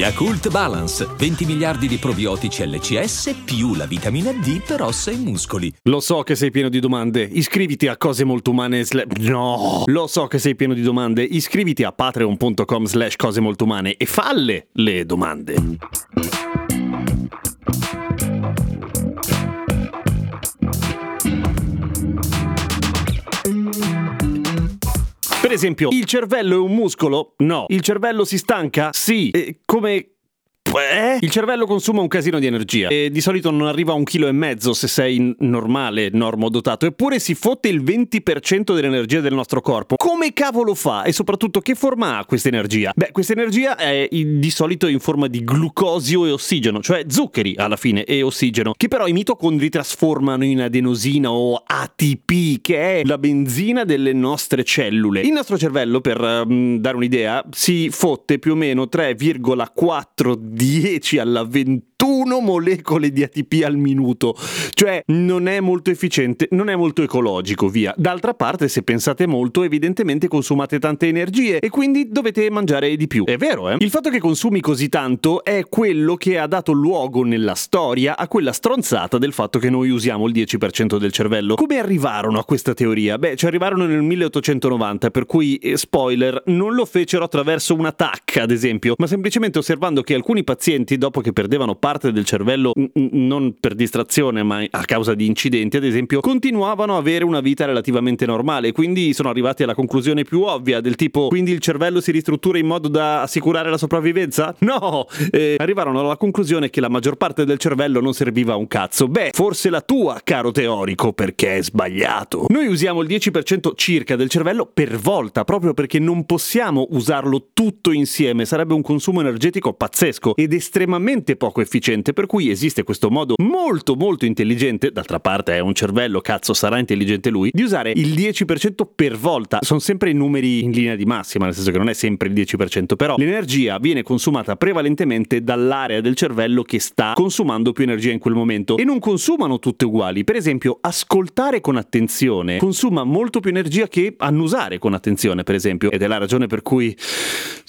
Yakult Balance, 20 miliardi di probiotici LCS più la vitamina D per ossa e muscoli. Lo so che sei pieno di domande. Iscriviti a cose molto umane. Sla- no! Lo so che sei pieno di domande. Iscriviti a patreon.com slash cose molto umane e falle le domande. Per esempio, il cervello è un muscolo? No. Il cervello si stanca? Sì. E come eh? Il cervello consuma un casino di energia e di solito non arriva a un chilo e mezzo se sei normale, normodotato, eppure si fotte il 20% dell'energia del nostro corpo. Come cavolo fa? E soprattutto che forma ha questa energia? Beh, questa energia è di solito in forma di glucosio e ossigeno, cioè zuccheri alla fine e ossigeno, che però i mitocondri trasformano in adenosina o ATP, che è la benzina delle nostre cellule. Il nostro cervello, per um, dare un'idea, si fotte più o meno 3,4 10 alla 21 molecole di ATP al minuto. Cioè non è molto efficiente, non è molto ecologico, via. D'altra parte, se pensate molto, evidentemente consumate tante energie e quindi dovete mangiare di più. È vero, eh? Il fatto che consumi così tanto è quello che ha dato luogo nella storia a quella stronzata del fatto che noi usiamo il 10% del cervello. Come arrivarono a questa teoria? Beh, ci arrivarono nel 1890, per cui, eh, spoiler, non lo fecero attraverso una TAC, ad esempio, ma semplicemente osservando che alcuni pazienti, dopo che perdevano parte del cervello, n- non per distrazione, ma a causa di incidenti, ad esempio, continuavano a avere una vita relativamente normale. Quindi sono arrivati alla conclusione più ovvia, del tipo: quindi il cervello si ristruttura in modo da assicurare la sopravvivenza? No! Eh, arrivarono alla conclusione che la maggior parte del cervello non serviva a un cazzo. Beh, forse la tua, caro teorico, perché è sbagliato. Noi usiamo il 10% circa del cervello per volta, proprio perché non possiamo usarlo tutto insieme, sarebbe un consumo energetico pazzesco ed estremamente poco efficiente, per cui esiste questo modo molto molto intelligente, d'altra parte è un cervello, cazzo sarà intelligente lui, di usare il 10% per volta. Sono sempre i numeri in linea di massima, nel senso che non è sempre il 10%, però l'energia viene consumata prevalentemente dall'area del cervello che sta consumando più energia in quel momento e non consumano tutte uguali. Per esempio, ascoltare con attenzione consuma molto più energia che annusare con attenzione, per esempio, ed è la ragione per cui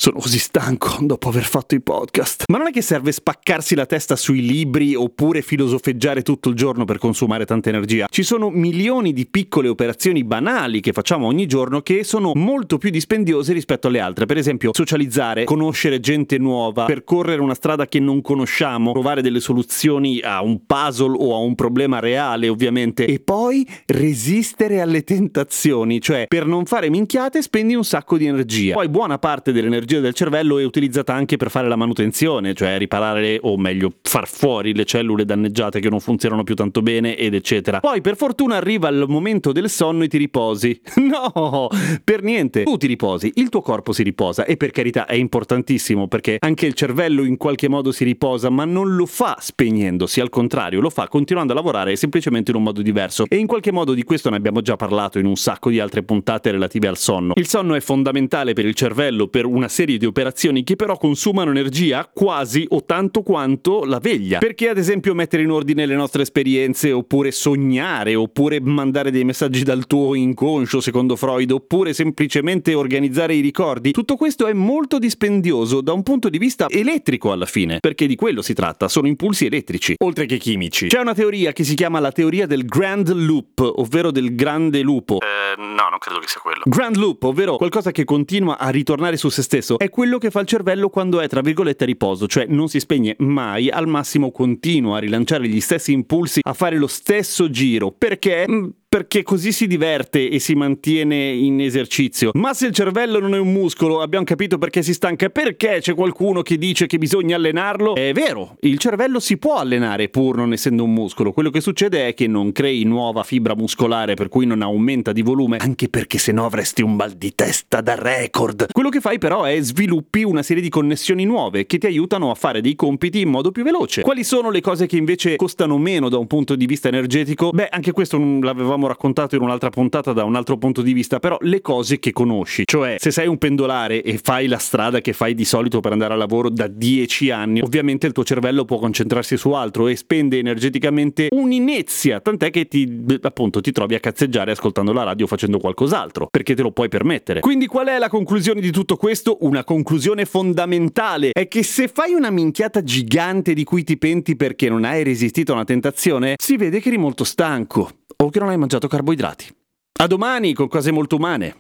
sono così stanco dopo aver fatto i podcast. Ma non è che serve spaccarsi la testa sui libri oppure filosofeggiare tutto il giorno per consumare tanta energia. Ci sono milioni di piccole operazioni banali che facciamo ogni giorno che sono molto più dispendiose rispetto alle altre. Per esempio, socializzare, conoscere gente nuova, percorrere una strada che non conosciamo, trovare delle soluzioni a un puzzle o a un problema reale, ovviamente, e poi resistere alle tentazioni, cioè per non fare minchiate spendi un sacco di energia. Poi buona parte dell'energia del cervello è utilizzata anche per fare la manutenzione, cioè riparare o meglio far fuori le cellule danneggiate che non funzionano più tanto bene ed eccetera. Poi per fortuna arriva il momento del sonno e ti riposi. No, per niente. Tu ti riposi, il tuo corpo si riposa e per carità è importantissimo perché anche il cervello in qualche modo si riposa, ma non lo fa spegnendosi, al contrario, lo fa continuando a lavorare semplicemente in un modo diverso. E in qualche modo di questo ne abbiamo già parlato in un sacco di altre puntate relative al sonno. Il sonno è fondamentale per il cervello per una serie di operazioni che però consumano energia quasi o tanto quanto la veglia. Perché ad esempio mettere in ordine le nostre esperienze, oppure sognare, oppure mandare dei messaggi dal tuo inconscio, secondo Freud, oppure semplicemente organizzare i ricordi, tutto questo è molto dispendioso da un punto di vista elettrico alla fine, perché di quello si tratta, sono impulsi elettrici, oltre che chimici. C'è una teoria che si chiama la teoria del Grand Loop, ovvero del grande lupo. Eh, no, non credo che sia quello. Grand Loop, ovvero qualcosa che continua a ritornare su se stesso, è quello che fa il cervello quando è tra virgolette a riposo, cioè non si spegne mai, al massimo continua a rilanciare gli stessi impulsi, a fare lo stesso giro. Perché? Perché così si diverte e si mantiene in esercizio. Ma se il cervello non è un muscolo, abbiamo capito perché si stanca. Perché c'è qualcuno che dice che bisogna allenarlo? È vero, il cervello si può allenare pur non essendo un muscolo. Quello che succede è che non crei nuova fibra muscolare per cui non aumenta di volume, anche perché se no avresti un mal di testa da record. Quello che fai però è sviluppi una serie di connessioni nuove che ti aiutano a fare dei compiti in modo più veloce. Quali sono le cose che invece costano meno da un punto di vista energetico? Beh, anche questo non l'avevamo avevamo raccontato in un'altra puntata da un altro punto di vista, però le cose che conosci, cioè se sei un pendolare e fai la strada che fai di solito per andare al lavoro da 10 anni, ovviamente il tuo cervello può concentrarsi su altro e spende energeticamente un'inezia, tant'è che ti appunto ti trovi a cazzeggiare ascoltando la radio facendo qualcos'altro, perché te lo puoi permettere. Quindi qual è la conclusione di tutto questo? Una conclusione fondamentale è che se fai una minchiata gigante di cui ti penti perché non hai resistito a una tentazione, si vede che eri molto stanco o che non hai mangiato carboidrati. A domani con cose molto umane.